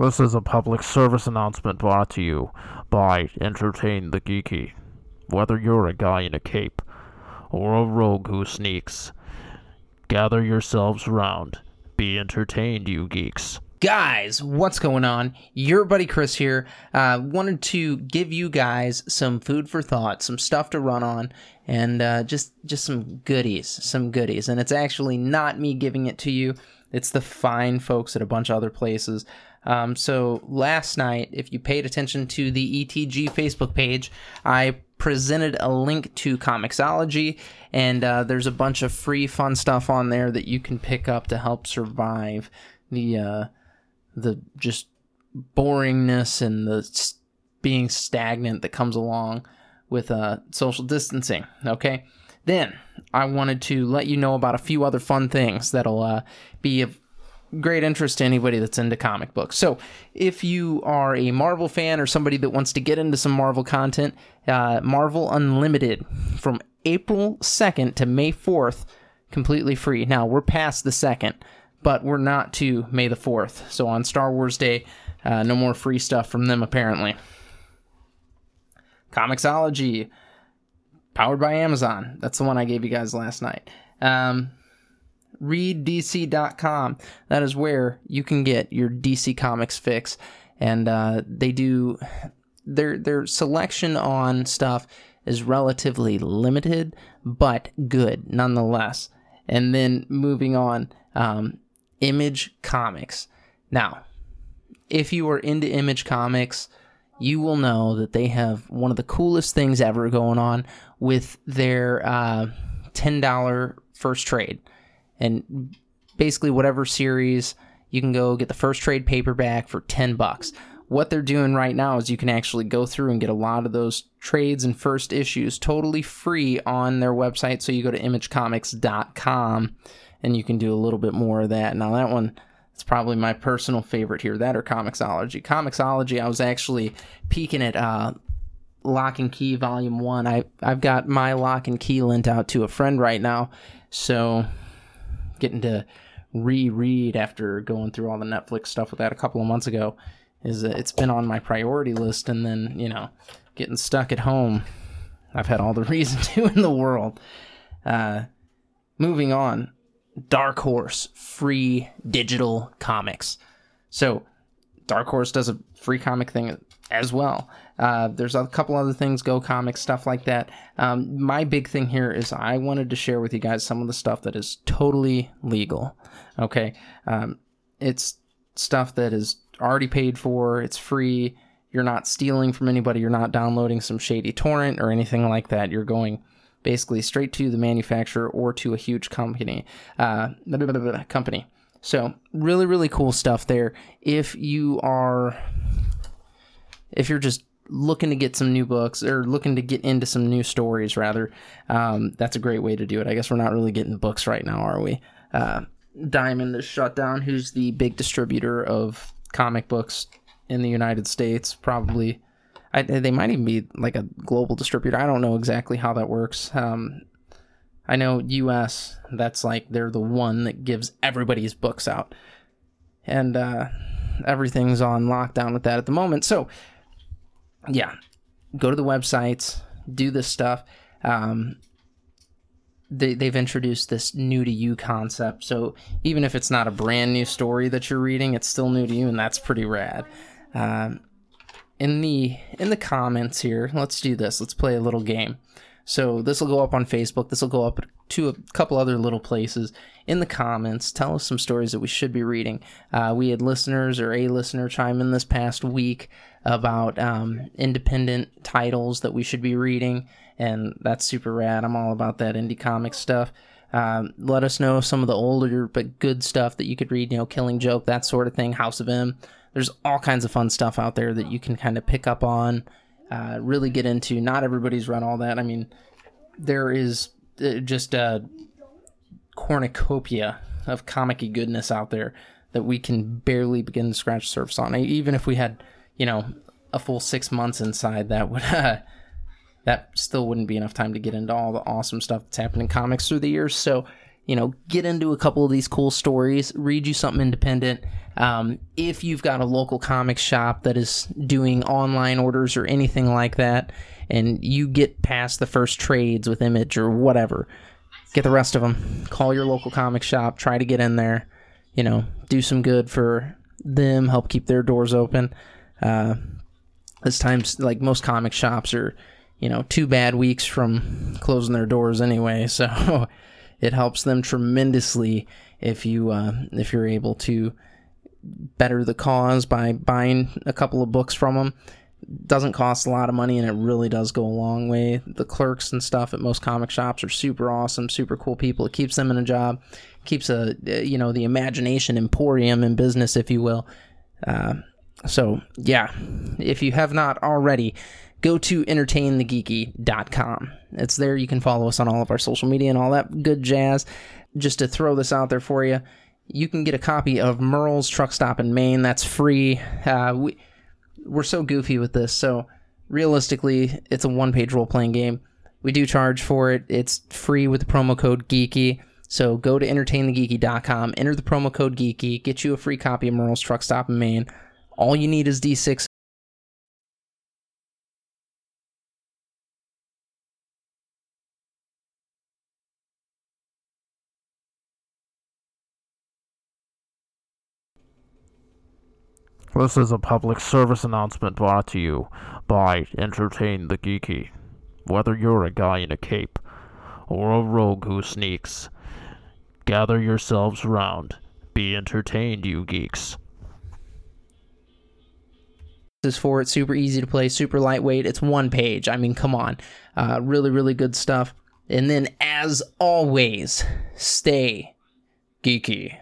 This is a public service announcement brought to you by Entertain the Geeky. Whether you're a guy in a cape or a rogue who sneaks, gather yourselves round. Be entertained, you geeks. Guys, what's going on? Your buddy Chris here. Uh, wanted to give you guys some food for thought, some stuff to run on, and uh, just just some goodies, some goodies. And it's actually not me giving it to you; it's the fine folks at a bunch of other places. Um, so last night, if you paid attention to the ETG Facebook page, I presented a link to Comixology, and uh, there's a bunch of free fun stuff on there that you can pick up to help survive the uh, the just boringness and the being stagnant that comes along with uh, social distancing. Okay. Then I wanted to let you know about a few other fun things that'll uh, be of great interest to anybody that's into comic books. So, if you are a Marvel fan or somebody that wants to get into some Marvel content, uh, Marvel Unlimited from April 2nd to May 4th, completely free. Now, we're past the 2nd, but we're not to May the 4th. So, on Star Wars Day, uh, no more free stuff from them, apparently. Comixology, powered by Amazon. That's the one I gave you guys last night. Um, readdc.com. That is where you can get your DC Comics fix, and uh, they do their their selection on stuff is relatively limited, but good nonetheless. And then moving on, um, Image Comics. Now, if you are into Image Comics, you will know that they have one of the coolest things ever going on with their uh, $10 first trade and basically whatever series you can go get the first trade paperback for 10 bucks. What they're doing right now is you can actually go through and get a lot of those trades and first issues totally free on their website. So you go to imagecomics.com and you can do a little bit more of that. Now that one it's probably my personal favorite here that or comixology. Comixology i was actually peeking at uh Locke and Key volume one. I i've got my Locke and Key lent out to a friend right now. So getting to reread after going through all the Netflix stuff with that a couple of months ago is that it's been on my priority list and then, you know, getting stuck at home. I've had all the reason to in the world. Uh, moving on, Dark Horse free digital comics. So, Dark Horse does a free comic thing as well. Uh, there's a couple other things, Go Comics, stuff like that. Um, my big thing here is I wanted to share with you guys some of the stuff that is totally legal. Okay, um, it's stuff that is already paid for. It's free. You're not stealing from anybody. You're not downloading some shady torrent or anything like that. You're going basically straight to the manufacturer or to a huge company. Uh, company. So really, really cool stuff there. If you are, if you're just looking to get some new books or looking to get into some new stories, rather, um, that's a great way to do it. I guess we're not really getting books right now, are we? Uh, Diamond is shut down. Who's the big distributor of comic books in the United States? Probably. I, they might even be like a global distributor. I don't know exactly how that works. Um, I know US, that's like they're the one that gives everybody's books out. And uh, everything's on lockdown with that at the moment. So, yeah, go to the websites, do this stuff. Um, they, they've introduced this new to you concept. So, even if it's not a brand new story that you're reading, it's still new to you, and that's pretty rad. Um, in the in the comments here, let's do this. Let's play a little game. So this will go up on Facebook. This will go up to a couple other little places. In the comments, tell us some stories that we should be reading. Uh, we had listeners or a listener chime in this past week about um, independent titles that we should be reading, and that's super rad. I'm all about that indie comic stuff. Um, let us know some of the older but good stuff that you could read. You know, Killing Joke, that sort of thing. House of M. There's all kinds of fun stuff out there that you can kind of pick up on uh, really get into. Not everybody's read all that. I mean, there is uh, just a cornucopia of comic goodness out there that we can barely begin to scratch the surface on. Even if we had, you know, a full six months inside, that would uh, that still wouldn't be enough time to get into all the awesome stuff that's happened in comics through the years. So, you know, get into a couple of these cool stories, read you something independent. Um, if you've got a local comic shop that is doing online orders or anything like that, and you get past the first trades with Image or whatever, get the rest of them. Call your local comic shop, try to get in there, you know, do some good for them, help keep their doors open. Uh, this time's like most comic shops are, you know, two bad weeks from closing their doors anyway, so it helps them tremendously if you uh, if you're able to better the cause by buying a couple of books from them. Doesn't cost a lot of money and it really does go a long way. The clerks and stuff at most comic shops are super awesome, super cool people. It keeps them in a job, keeps a you know the imagination emporium in business, if you will. Uh, so yeah, if you have not already, go to entertainthegeeky.com. It's there. You can follow us on all of our social media and all that good jazz. Just to throw this out there for you, you can get a copy of Merle's Truck Stop in Maine. That's free. Uh, we, we're so goofy with this. So realistically, it's a one page role playing game. We do charge for it. It's free with the promo code Geeky. So go to entertainthegeeky.com, enter the promo code Geeky, get you a free copy of Merle's Truck Stop in Maine. All you need is D6 This is a public service announcement brought to you by Entertain the Geeky. Whether you're a guy in a cape or a rogue who sneaks, gather yourselves round. Be entertained, you geeks. This is for it. Super easy to play, super lightweight. It's one page. I mean, come on. Uh, really, really good stuff. And then, as always, stay geeky.